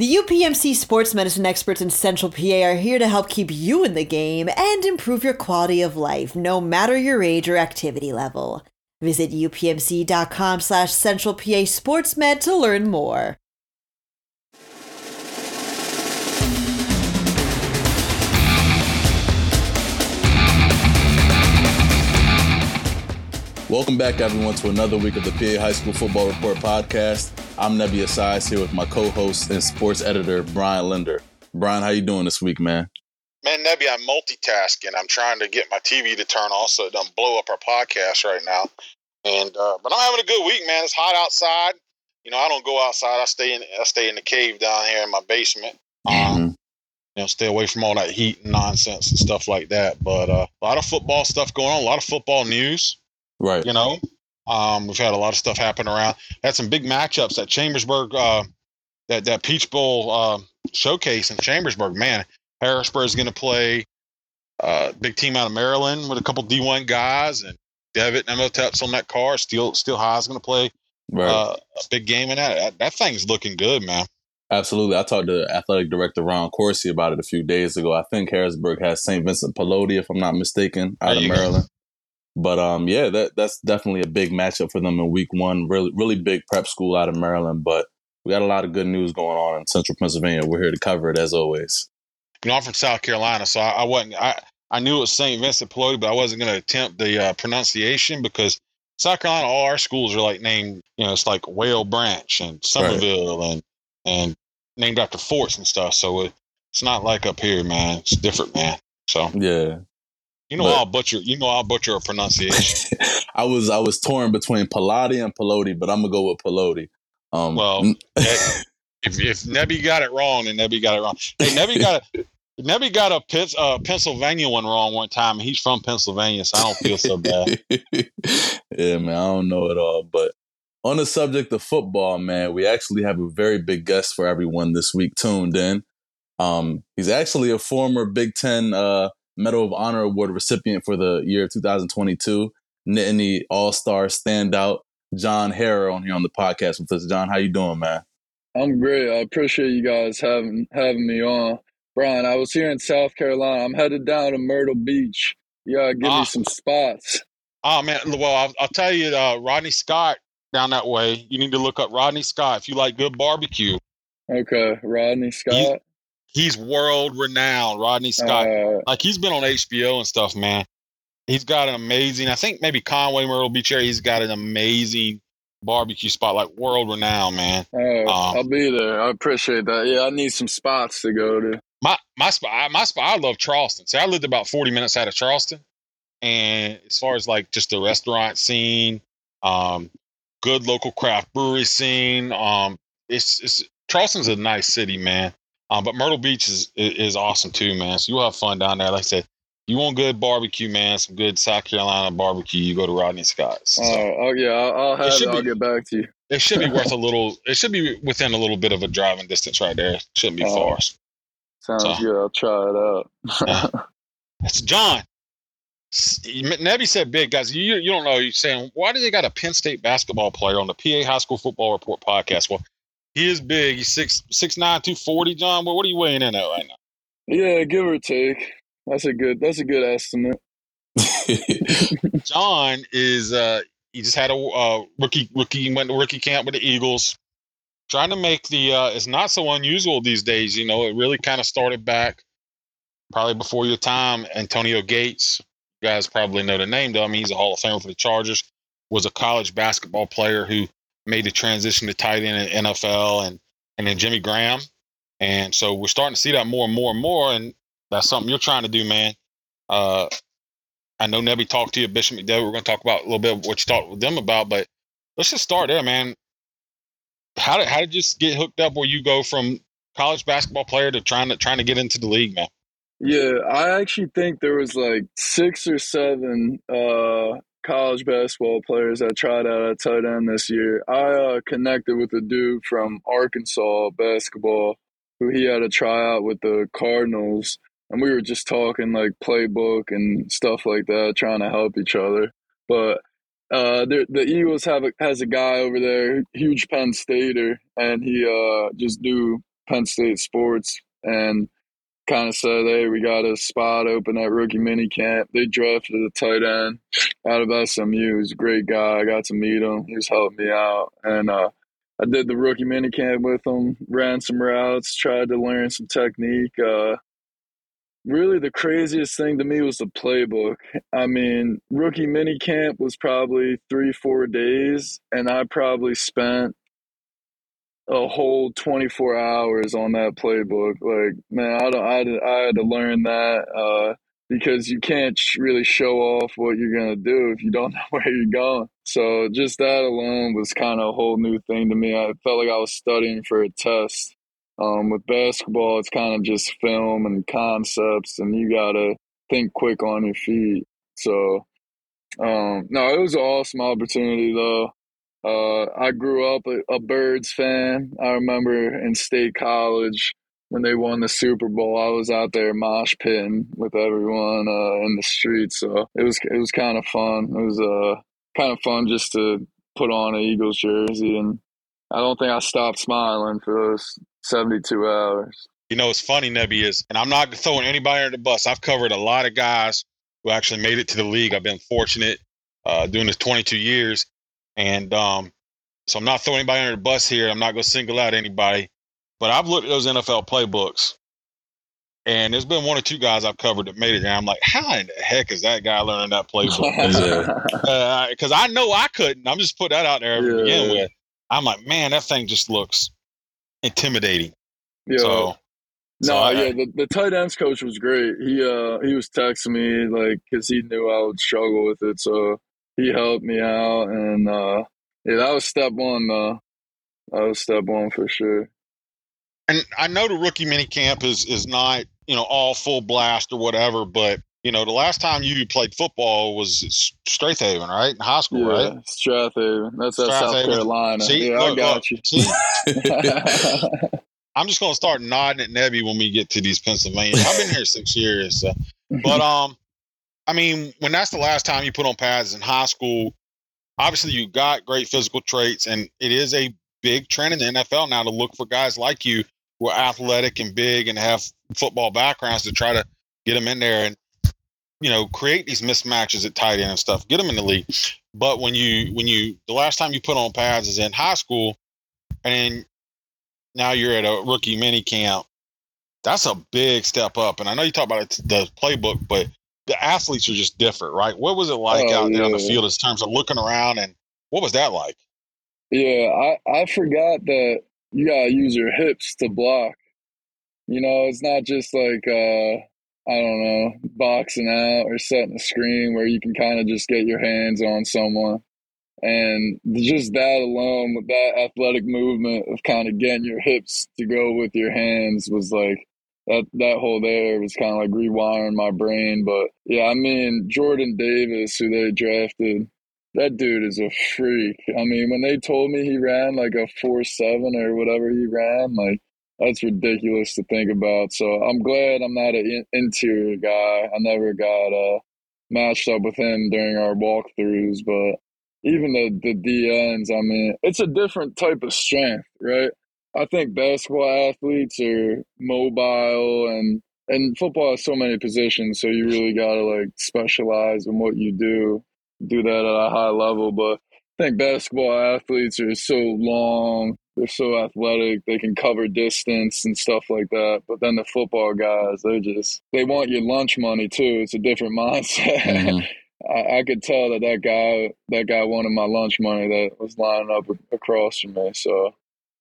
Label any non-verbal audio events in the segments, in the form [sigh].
The UPMC sports medicine experts in Central PA are here to help keep you in the game and improve your quality of life, no matter your age or activity level. Visit upmc.com slash central PA sportsmed to learn more. Welcome back, everyone, to another week of the PA High School Football Report podcast. I'm Nebby Asias here with my co-host and sports editor Brian Linder. Brian, how you doing this week, man? Man, Nebby, I'm multitasking. I'm trying to get my TV to turn off so it doesn't blow up our podcast right now. And uh, but I'm having a good week, man. It's hot outside. You know, I don't go outside. I stay in I stay in the cave down here in my basement. Mm-hmm. Um, you know, stay away from all that heat and nonsense and stuff like that. But uh, a lot of football stuff going on. A lot of football news. Right. You know, um, we've had a lot of stuff happen around. Had some big matchups at Chambersburg. Uh, that that Peach Bowl uh, showcase in Chambersburg. Man, Harrisburg is going to play uh, big team out of Maryland with a couple D1 guys and Devitt and Imhotep's on that car. Steel Steel High is going to play Right. uh, a big game in that. that. That thing's looking good, man. Absolutely. I talked to athletic director Ron Corsi about it a few days ago. I think Harrisburg has St. Vincent Palodi, if I'm not mistaken, out of. Maryland. But um, yeah, that that's definitely a big matchup for them in week one. Really, really big prep school out of Maryland. But we got a lot of good news going on in Central Pennsylvania. We're here to cover it as always. You know, I'm from South Carolina, so I, I wasn't. I I knew it was St. Vincent Palodi, but I wasn't going to attempt the uh, pronunciation because South Carolina, all our schools are like named. You know, it's like Whale Branch and Somerville and and named after forts and stuff. So it, it's not like up here, man. It's different, man. So Yeah. You know, But- I'll butcher. You know, I'll butcher a pronunciation. [laughs] I was I was torn between Pallotti and Palodi, but I'm gonna go with Palodi. Um, Well, if if Nebby got it wrong, then Nebby got it wrong. Hey, Nebby got a Nebby got a Pitts, uh, Pennsylvania one wrong one time, and he's from Pennsylvania, so I don't feel so bad. [laughs] yeah, man, I don't know it all. But on the subject of football, man, we actually have a very big guest for everyone this week tuned in. Um, he's actually a former Big Ten uh, Medal of Honor Award recipient for the year of 2022, Nittany All Star standout John Harrar on here on the podcast with us. John, how you doing, man? I'm great. I appreciate you guys having having me on. Brian, I was here in South Carolina. I'm headed down to Myrtle Beach. Yeah, give Ah. me some spots. Oh man, well I'll, I'll tell you, uh, Rodney Scott down that way. You need to look up Rodney Scott if you like good barbecue. Okay, Rodney Scott. He's world renowned. Rodney Scott. Uh, like he's been on HBO and stuff, man. He's got an amazing. I think maybe Conway Myrtle Beach area. He's got an amazing barbecue spot, like world renowned, man. oh, Ah. I'll be there. I appreciate that. Yeah, I need some spots to go to. My my spot, my spot. I love Charleston. See, I lived about forty minutes out of Charleston, and as far as like just the restaurant scene, um, good local craft brewery scene, um, it's it's Charleston's a nice city, man. Um, but Myrtle Beach is is awesome too, man. So you'll have fun down there. Like I said, you want good barbecue, man. Some good South Carolina barbecue. You go to Rodney Scott's. So Oh, oh yeah, I'll, I'll have should it. I'll get back to you. it should be [laughs] worth a little. It should be within a little bit of a driving distance right there. Shouldn't be Oh. far. Sounds So- good. I'll try it out. Yeah. [laughs] It's John. Nebby said big guys. You you don't know. You're saying why do they got a Penn State basketball player on the PA High School Football Report podcast? Well, he is big. He's six six nine two forty. John, what what are you weighing in at right now? yeah, give or take. That's a good. That's a good estimate. [laughs] John is uh he just had a uh, rookie rookie went to rookie camp with the Eagles. Trying to make the uh it's not so unusual these days, you know. It really kind of started back probably before your time. Antonio Gates, you guys probably know the name though. I mean, he's a Hall of Famer for the Chargers. Was a college basketball player who made the transition to tight end in NFL, and and then Jimmy Graham. And so we're starting to see that more and more and more, and that's something you're trying to do, man. Uh, I know Nebby talked to you, Bishop McDowell. We're going to talk about a little bit of what you talked with them about, but let's just start there, man. How did how did you get hooked up where you go from college basketball player to trying to trying to get into the league, man? Yeah, I actually think there was like six or seven uh, college basketball players that tried out at tight end this year. I uh, connected with a dude from Arkansas basketball who he had a tryout with the Cardinals, and we were just talking like playbook and stuff like that, trying to help each other. But uh, the Eagles have a, has a guy over there, huge Penn Stater, and he uh, just knew Penn State Sports and kind of said, "Hey, we got a spot open at rookie mini camp." They drafted a tight end out of SMU. He's a great guy. I got to meet him. He was helping me out, and uh, I did the rookie mini camp with him. Ran some routes, tried to learn some technique. Uh, really, the craziest thing to me was the playbook. I mean, rookie mini camp was probably three, four days, and I probably spent a whole 24 hours on that playbook. Like, man, I, don't, I, had, to, I had to learn that uh, because you can't sh- really show off what you're going to do if you don't [laughs] know where you're going. So just that alone was kind of a whole new thing to me. I felt like I was studying for a test. Um, with basketball, it's kind of just film and concepts, and you got to think quick on your feet. So, um, no, it was an awesome opportunity, though. Uh, I grew up a, a, Birds fan. I remember in state college when they won the Super Bowl, I was out there mosh pitting with everyone uh, in the streets. So it was it was kind of fun. It was uh, kind of fun just to put on an Eagles jersey, and I don't think I stopped smiling for those seventy two hours. You know, it's funny, Nebby is, and I'm not throwing anybody under the bus. I've covered a lot of guys who actually made it to the league. I've been fortunate uh, doing this 22 years and um, so I'm not throwing anybody under the bus here. I'm not going to single out anybody, but I've looked at those NFL playbooks, and there's been one or two guys I've covered that made it. And I'm like, how in the heck is that guy learning that [laughs] playbook? Because uh, I know I couldn't. I'm just put that out there to yeah. begin with. I'm like, man, that thing just looks intimidating. Yeah. So, no, so I, yeah, the, the tight ends coach was great. He uh he was texting me like because he knew I would struggle with it. So he helped me out, and uh, yeah, that was step one. Though. That was step one for sure. And I know the rookie mini camp is is not you know all full blast or whatever, but you know the last time you played football was Strath Haven, right? In high school, yeah, right? Strath Haven. That's at South Carolina. See, yeah, look, I got look, you. [laughs] I'm just gonna start nodding at Nebby when we get to these Pennsylvania. I've been here six years, so. but um, I mean, when that's the last time you put on pads in high school, obviously you got great physical traits, and it is a big trend in the NFL now to look for guys like you who are athletic and big and have football backgrounds to try to get them in there and you know create these mismatches at tight end and stuff, get them in the league. But when you when you the last time you put on pads is in high school, and now you're at a rookie mini camp. That's a big step up. And I know you talk about the playbook, but the athletes are just different, right? What was it like oh, out there on the field in terms of looking around and what was that like? Yeah, I, I forgot that you gotta use your hips to block. You know, it's not just like uh I don't know, boxing out or setting a screen where you can kind of just get your hands on someone. And just that alone, with that athletic movement of kind of getting your hips to go with your hands was like that that whole there was kind of like rewiring my brain. But yeah, I mean Jordan Davis, who they drafted, that dude is a freak. I mean, when they told me he ran like a four seven or whatever he ran, like that's ridiculous to think about. So I'm glad I'm not an interior guy. I never got uh, matched up with him during our walkthroughs, but even the the DNs, I mean, it's a different type of strength, right? I think basketball athletes are mobile and and football has so many positions, so you really gotta like specialize in what you do, do that at a high level. But I think basketball athletes are so long, they're so athletic, they can cover distance and stuff like that. But then the football guys, they just they want your lunch money too. It's a different [laughs] mindset. Mm-hmm. I, I, could tell that that guy that guy wanted my lunch money that was lining up across from me. So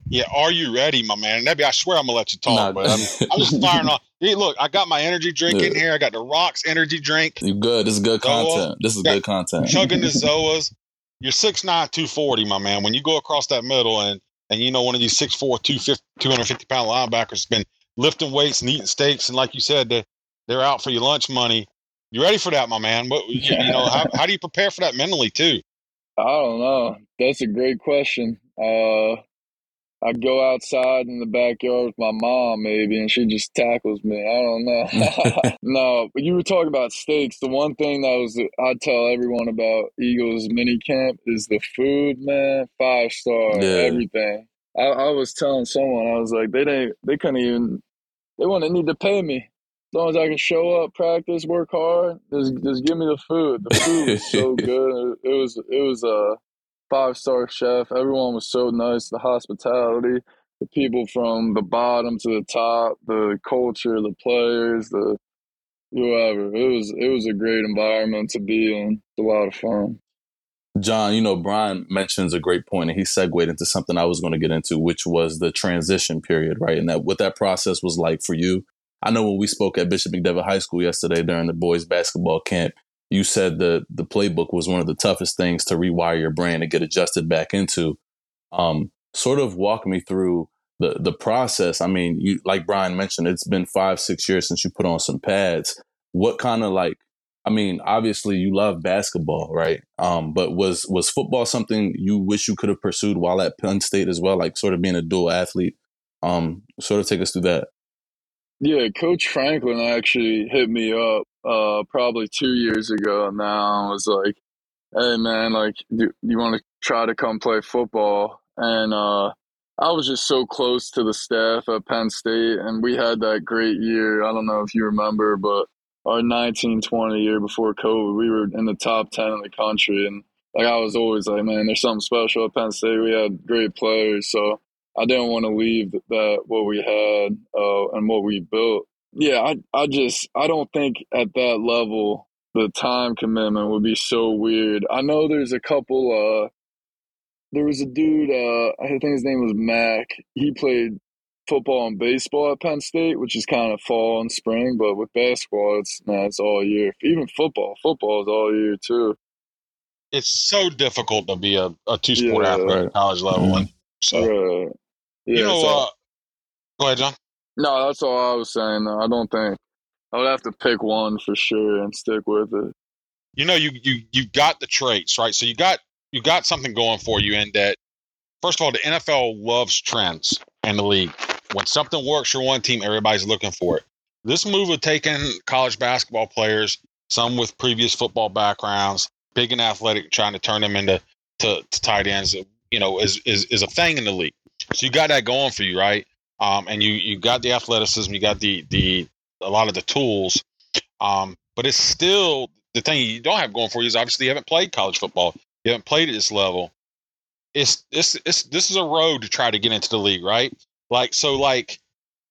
yeah, are you ready, my man? Nebby, I swear I'm gonna let you talk, nah. but I'm, I'm, just [laughs] firing off. Hey, look, I got my energy drink yeah. in here. I got the Rocks energy drink. You good? This is good Zoa. content. This is good content. Chugging the [laughs] Zoas. You're 6'9", 240, my man. When you go across that middle and and you know one of these 6'4", 250 pound linebackers has been lifting weights and eating steaks, and like you said, they're, they're out for your lunch money. You ready for that, my man? What you, you know? How, how do you prepare for that mentally too? I don't know. That's a great question. Uh, I go outside in the backyard with my mom, maybe, and she just tackles me. I don't know. [laughs] [laughs] no, but you were talking about steaks. The one thing that was I tell everyone about Eagles mini camp is the food, man. Five star, yeah. everything. I, I was telling someone I was like they didn't they couldn't even they wouldn't need to pay me as long as I can show up, practice, work hard. Just just give me the food. The food was so [laughs] good. It was it was a five star chef. Everyone was so nice. The hospitality, the people from the bottom to the top, the culture, the players, the whoever. It was it was a great environment to be in. It's a lot of fun. John, you know, Brian mentions a great point, and he segued into something I was going to get into, which was the transition period, right? And that what that process was like for you. I know when we spoke at Bishop McDevitt High School yesterday during the boys basketball camp, you said the the playbook was one of the toughest things to rewire your brain to get adjusted back into. Um, sort of walk me through the the process. I mean, you like Brian mentioned, it's been five six years since you put on some pads. What kind of like I mean, obviously you love basketball, right? Um, but was was football something you wish you could have pursued while at Penn State as well, like sort of being a dual athlete? Um, sort of take us through that. Yeah, Coach Franklin actually hit me up uh, probably two years ago now and was like, "Hey man, like, do you want to try to come play football?" And uh, I was just so close to the staff at Penn State, and we had that great year. I don't know if you remember, but our 1920 year before COVID, we were in the top 10 in the country. And like I was always like, man, there's something special at Penn State. We had great players. So I didn't want to leave that what we had uh, and what we built. Yeah, I I just I don't think at that level the time commitment would be so weird. I know there's a couple uh there was a dude, uh I think his name was Mac. He played football and baseball at Penn State, which is kind of fall and spring, but with basketball, it's nah, it's all year. Even football, football is all year too. It's so difficult to be a, a two sport yeah, athlete at college level, and so right. yeah, you know. So, uh, go ahead, John. No, that's all I was saying. I don't think I would have to pick one for sure and stick with it. You know, you you you got the traits right. So you got you got something going for you in that. First of all, the NFL loves trends in the league when something works for one team, everybody's looking for it. This move of taking college basketball players, some with previous football backgrounds, big and athletic, trying to turn them into to, to tight ends, you know, is, is is a thing in the league. So you got that going for you, right? Um, and you you got the athleticism, you got the the a lot of the tools, um, but it's still the thing you don't have going for you is obviously you haven't played college football, you haven't played at this level. It's it's it's this is a road to try to get into the league, right? Like so, like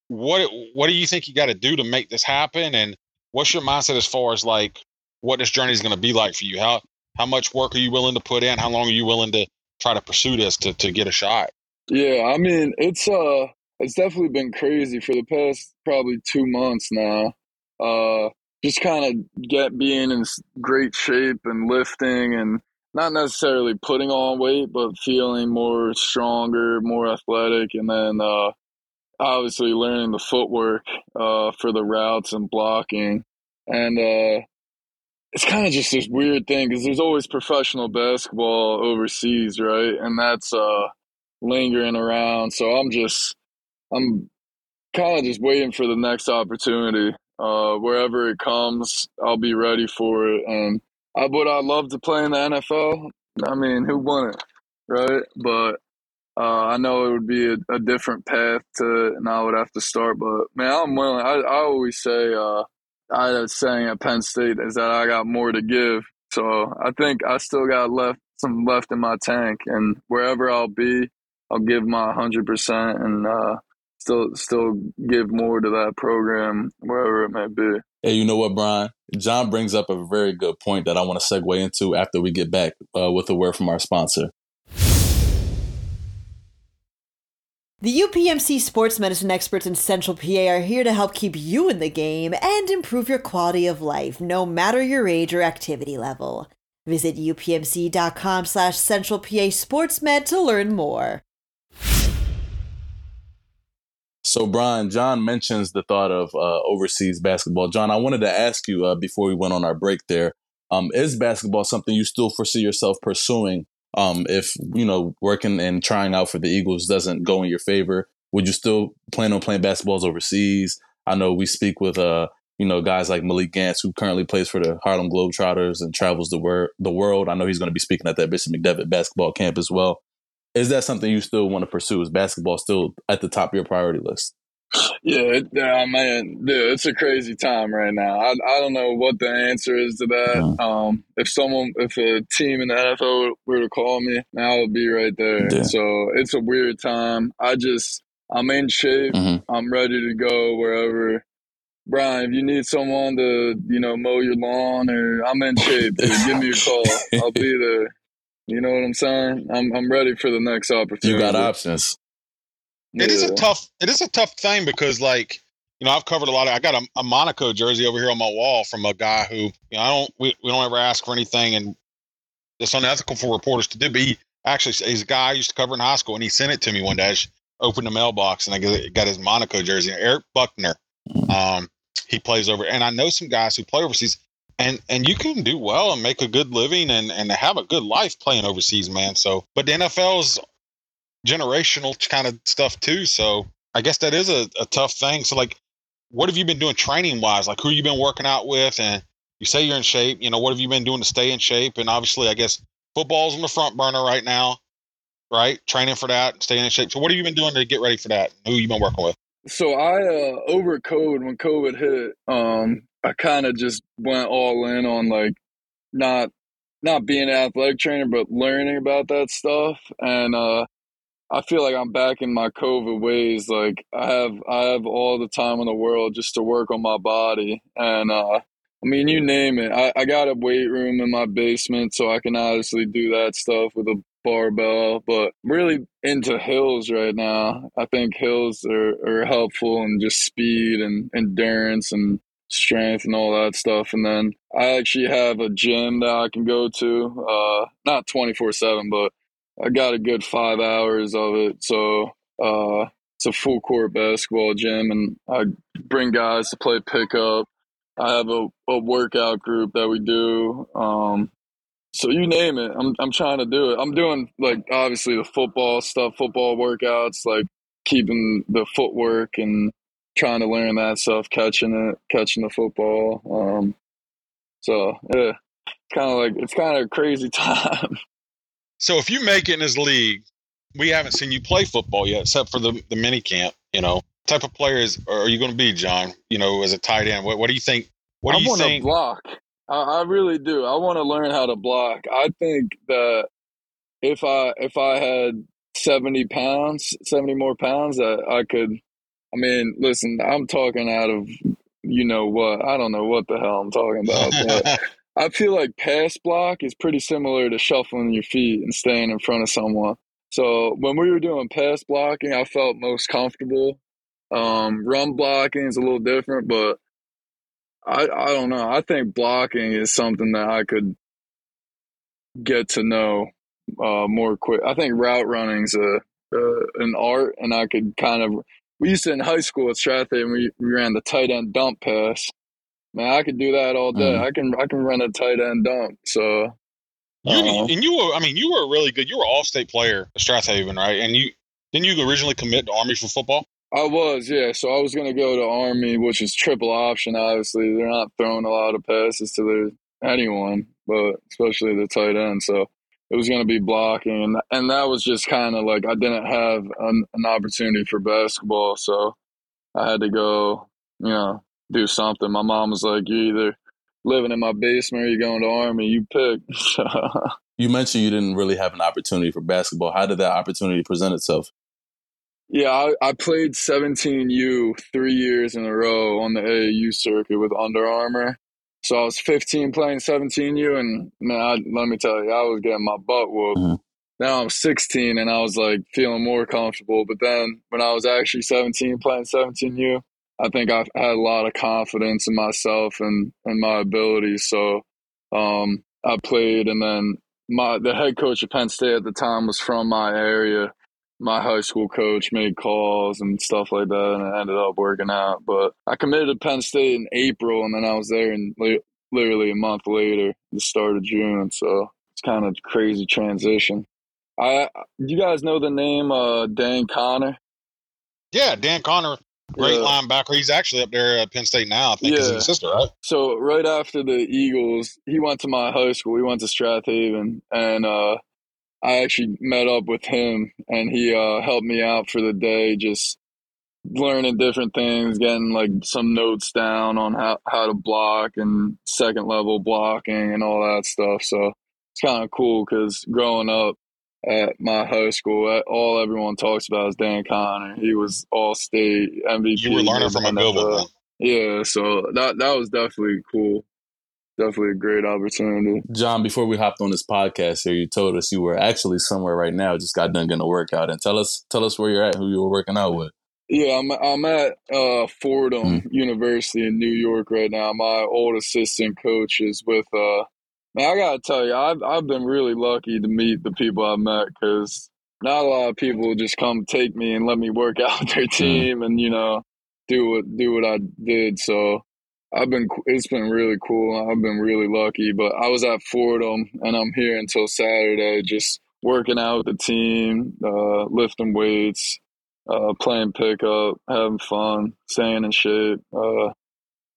what what do you think you got to do to make this happen? And what's your mindset as far as like what this journey is going to be like for you? How how much work are you willing to put in? How long are you willing to try to pursue this to to get a shot? Yeah, I mean it's uh it's definitely been crazy for the past probably two months now. Uh, just kind of get being in great shape and lifting and not necessarily putting on weight, but feeling more stronger, more athletic, and then uh, obviously learning the footwork uh, for the routes and blocking. And uh, it's kind of just this weird thing because there's always professional basketball overseas, right? And that's uh, lingering around. So I'm just, I'm kind of just waiting for the next opportunity. Uh, wherever it comes, I'll be ready for it. And I would I love to play in the NFL. I mean, who wouldn't, right? But uh, I know it would be a, a, different path to, and I would have to start. But man, I'm willing. I, I always say, uh, I was saying at Penn State is that I got more to give. So I think I still got left some left in my tank, and wherever I'll be, I'll give my hundred percent, and uh, still still give more to that program wherever it may be. Hey, you know what, Brian? John brings up a very good point that I want to segue into after we get back uh, with a word from our sponsor. The UPMC sports medicine experts in Central PA are here to help keep you in the game and improve your quality of life, no matter your age or activity level. Visit upmc.com slash central PA sportsmed to learn more. So, Brian, John mentions the thought of uh, overseas basketball. John, I wanted to ask you uh, before we went on our break there um, is basketball something you still foresee yourself pursuing? Um, if, you know, working and trying out for the Eagles doesn't go in your favor, would you still plan on playing basketballs overseas? I know we speak with, uh, you know, guys like Malik Gantz, who currently plays for the Harlem Globetrotters and travels the, wor- the world. I know he's going to be speaking at that Bishop McDevitt basketball camp as well is that something you still want to pursue? Is basketball still at the top of your priority list? Yeah, yeah, man, dude, it's a crazy time right now. I I don't know what the answer is to that. Mhm. Um, if someone, if a team in the NFL were to call me, I would be right there. Yeah. So it's a weird time. I just, I'm in shape. Mhm. I'm ready to go wherever. Brian, if you need someone to, you know, mow your lawn, or I'm in shape, dude, give me a call. I'll be [laughs] there. You know what I'm saying? I'm I'm ready for the next opportunity. You got options. It is Yeah. a tough. It is a tough thing because, like, you know, I've covered a lot of. I got a, a Monaco jersey over here on my wall from a guy who, you know, I don't. We, we don't ever ask for anything, and it's unethical for reporters to do. But he actually, he's a guy I used to cover in high school, and he sent it to me one day. I just opened the mailbox, and I got- got his Monaco jersey. Eric Buckner. Um, he plays over, and I know some guys who play overseas, and and you can do well and make a good living and and have a good life playing overseas, man. So, but the NFL's generational kind of stuff too. So I guess that is a, a tough thing. So like, what have you been doing training wise? Like who you been working out with? And you say you're in shape. You know, what have you been doing to stay in shape? And obviously, I guess football's on the front burner right now, right? Training for that, staying in shape. So what have you been doing to get ready for that? Who you been working with? So I uh over COVID when COVID hit, um, I kind of just went all in on like not not being an athletic trainer, but learning about that stuff. And uh I feel like I'm back in my COVID ways. Like I have I have all the time in the world just to work on my body. And uh I mean you name it. I, I got a weight room in my basement so I can obviously do that stuff with a barbell, but really into hills right now. I think hills are, are helpful and just speed and endurance and strength and all that stuff. And then I actually have a gym that I can go to, uh, not 24 7, but I got a good five hours of it. So uh, it's a full court basketball gym, and I bring guys to play pickup. I have a, a workout group that we do. Um, so you name it, I'm I'm trying to do it. I'm doing like obviously the football stuff, football workouts, like keeping the footwork and trying to learn that stuff, catching it, catching the football. Um, so yeah, it's kind of like it's kind of a crazy [laughs] time. So if you make it in this league, we haven't seen you play football yet, except for the the mini camp. You know, type of player is are you going to be, John? You know, as a tight end, what, what do you think? What do I you think? block. I, I really do. I want to learn how to block. I think that if I if I had seventy pounds, seventy more pounds, that I could. I mean, listen, I'm talking out of you know what. I don't know what the hell I'm talking about. But [laughs] I feel like pass block is pretty similar to shuffling your feet and staying in front of someone. So when we were doing pass blocking, I felt most comfortable. Um, run blocking is a little different, but I I don't know. I think blocking is something that I could get to know uh, more quick. I think route running's a uh, an art, and I could kind of. We used to in high school at Strath Haven, we, we ran the tight end dump pass. Man, I could do that all day. Mhm. I can I can run a tight end dump. So You, Uh-huh. and you were, I mean, you were really good. You were all state player at Strath Haven, right? And you didn't you originally commit to Army for football? I was, yeah. So I was gonna go to Army, which is triple option. Obviously, they're not throwing a lot of passes to their anyone, but especially the tight end. So it was gonna be blocking, and and that was just kind of like I didn't have an, an opportunity for basketball, so I had to go, you know, do something. My mom was like, "You either living in my basement or you're going to Army. You pick." [laughs] You mentioned you didn't really have an opportunity for basketball. How did that opportunity present itself? Yeah, I, I played 17U three years in a row on the AAU circuit with Under Armour. So I was 15 playing 17U, and man, I, let me tell you, I was getting my butt whooped. Mhm. Now I'm 16, and I was like feeling more comfortable. But then when I was actually 17 playing 17U, I think I had a lot of confidence in myself and, and my abilities. So um, I played, and then my the head coach of Penn State at the time was from my area my high school coach made calls and stuff like that, and it ended up working out. But I committed to Penn State in April, and then I was there in li- literally a month later, the start of June. So it's kind of crazy transition. I, you guys know the name uh, Dan Connor? Yeah, Dan Connor, great Yeah. linebacker. He's actually up there at Penn State now. I think his sister, right? So right after the Eagles, he went to my high school. He went to Strath Haven, and uh, I actually met up with him and he uh, helped me out for the day, just learning different things, getting like some notes down on how, how to block and second level blocking and all that stuff. So it's kind of cool because growing up at my high school, all everyone talks about is Dan Connor. He was all state MVP. You were learning from a good. Yeah, so that that was definitely cool definitely a great opportunity. John, before we hopped on this podcast here, you told us you were actually somewhere right now, just got done getting a workout. And tell us tell us where you're at, who you were working out with. Yeah, I'm I'm at uh, Fordham mm. University in New York right now. My old assistant coach is with. Uh, man, I gotta tell you, I've I've been really lucky to meet the people I've met because not a lot of people just come take me and let me work [laughs] out their hmm. team mm. and you know do what do what I did. So I've been it's been really cool. I've been really lucky, but I was at Fordham and I'm here until Saturday, just working out with the team, uh, lifting weights, uh, playing pickup, having fun, staying in shape, uh,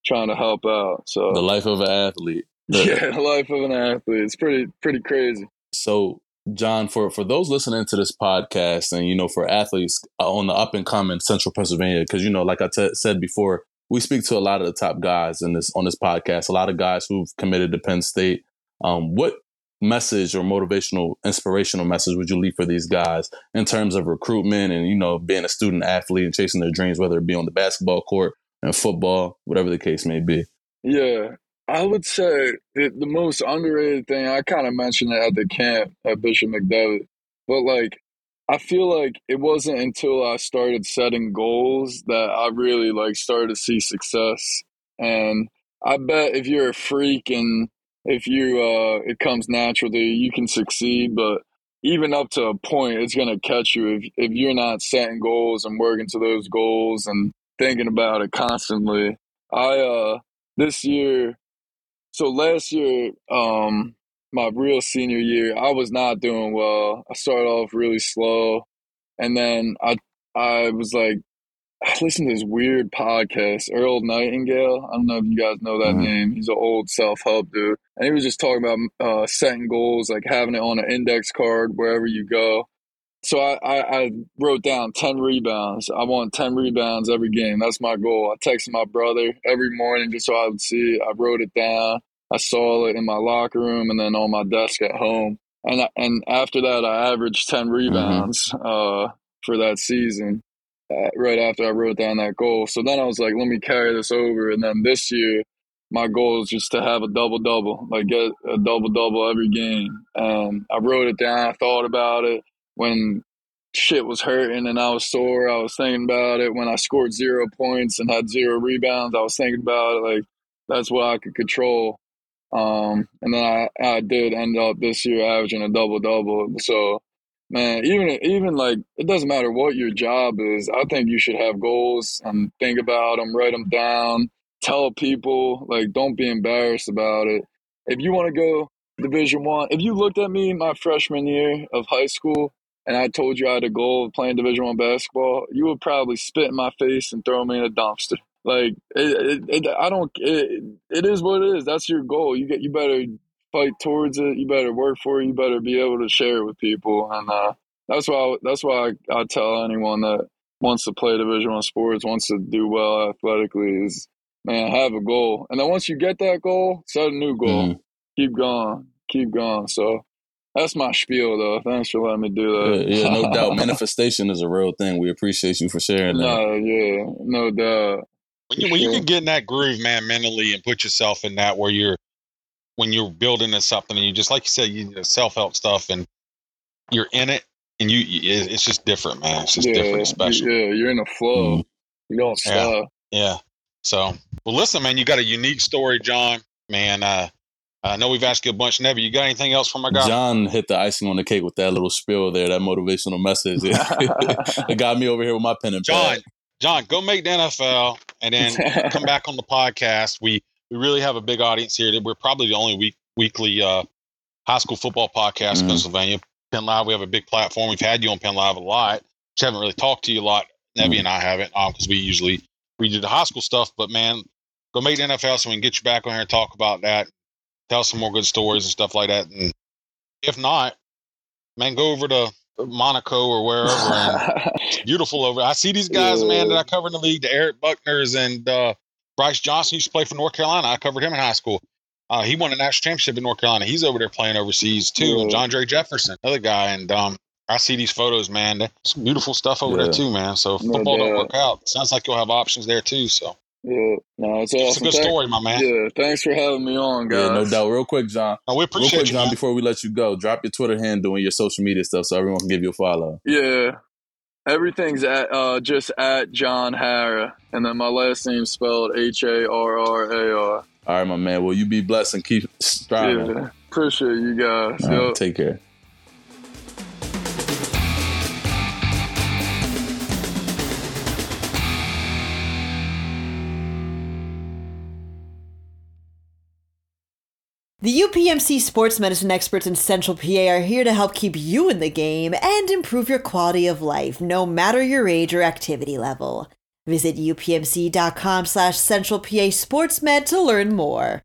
trying to help out. So the life of an athlete. [laughs] yeah, the life of an athlete. It's pretty pretty crazy. So John, for for those listening to this podcast, and you know, for athletes on the up and coming Central Pennsylvania, because you know, like I t- said before, we speak to a lot of the top guys in this on this podcast, a lot of guys who've committed to Penn State. Um, what message or motivational, inspirational message would you leave for these guys in terms of recruitment and you know being a student athlete and chasing their dreams, whether it be on the basketball court and football, whatever the case may be? Yeah, I would say the, the most underrated thing. I kind of mentioned it at the camp at Bishop McDevitt, but like I feel like it wasn't until I started setting goals that I really like started to see success. And I bet if you're a freak and if you uh it comes naturally, you, can succeed, but even up to a point it's gonna catch you if if you're not setting goals and working to those goals and thinking about it constantly. I uh this year so last year, um my real senior year, I was not doing well. I started off really slow, and then I I was like, I listened to this weird podcast, Earl Nightingale. I don't know if you guys know that mm-hmm. name. He's an old self help dude, and he was just talking about uh, setting goals, like having it on an index card wherever you go. So I, I, I wrote down ten rebounds. I want ten rebounds every game. That's my goal. I texted my brother every morning just so I would see it. I wrote it down. I saw it in my locker room and then on my desk at home. And and after that, I averaged ten mm-hmm. rebounds mm-hmm. uh, for that season. Uh, right after I wrote down that goal, so then I was like, let me carry this over. And then this year, my goal is just to have a double double, like get a double double every game. And I wrote it down. I thought about it when shit was hurting and I was sore. I was thinking about it when I scored zero points and had zero rebounds. I was thinking about it like that's what I could control. Um, and then I, I did end up this year averaging a double double. So, man, even even like it doesn't matter what your job is. I think you should have goals and think about them, write them down, tell people. Like, don't be embarrassed about it. If you want to go Division One, if you looked at me my freshman year of high school and I told you I had a goal of playing Division One basketball, you would probably spit in my face and throw me in a dumpster. Like it, it, it I don't. It, it is what it is. That's your goal. You get. You better fight towards it. You better work for it. You better be able to share it with people. And uh, that's why. That's why I, I tell anyone that wants to play Division One sports, wants to do well athletically, is man have a goal. And then once you get that goal, set a new goal. Mm. Keep going. Keep going. So that's my spiel, though. Thanks for letting me do that. Yeah, yeah no doubt. [laughs] Manifestation is a real thing. We appreciate you for sharing that. No, yeah, no doubt. When you, when you can get in that groove, man, mentally, and put yourself in that where you're when you're building this something, and you just like you said, you need self help stuff, and you're in it, and you it's just different, man. It's just yeah, different, special. Yeah, you're in a flow. Mm-hmm. You don't stop. Yeah, yeah. So, well, listen, man, you got a unique story, John. Man, uh, I know we've asked you a bunch. Never, you got anything else from my guy? John hit the icing on the cake with that little spill there, that motivational message. [laughs] [laughs] it got me over here with my pen and John, pad. John, go make the NFL and [laughs] then come back on the podcast. We we really have a big audience here. We're probably the only week weekly uh, high school football podcast mm-hmm. in Pennsylvania. Penn Live, we have a big platform. We've had you on Penn Live a lot. Just haven't really talked to you a lot. Nebby mm-hmm. and I haven't because um, we usually we do the high school stuff. But man, go make the NFL so we can get you back on here and talk about that. Tell some more good stories and stuff like that. And if not, man, go over to Monaco or wherever. And [laughs] beautiful over. I see these guys, man, that I cover in the league. The Eric Buckners and uh, Brice Johnson used to play for North Carolina. I covered him in high school. Uh, he won a national championship in North Carolina. He's over there playing overseas too. Yeah. And John Dre Jefferson, another guy. And um, I see these photos, man. That's some beautiful stuff over Yeah. there too, man. So No football don't work out. Sounds like you'll have options there too. So yeah, no, it's awesome. it's a good Thank- story, my man. Yeah, thanks for having me on, guys. Yeah, no doubt. Real quick, John. No, we Real quick, you, John. man. Before we let you go, drop your Twitter handle and your social media stuff so everyone can give you a follow. Yeah. Everything's at uh, just at John Harrar, and then my last name's spelled H A R R A R. All right, my man. Well, you be blessed and keep striving. Yeah, appreciate you guys. All right, Yup. take care. The UPMC sports medicine experts in Central PA are here to help keep you in the game and improve your quality of life, no matter your age or activity level. Visit upmc.com slash central PA sportsmed to learn more.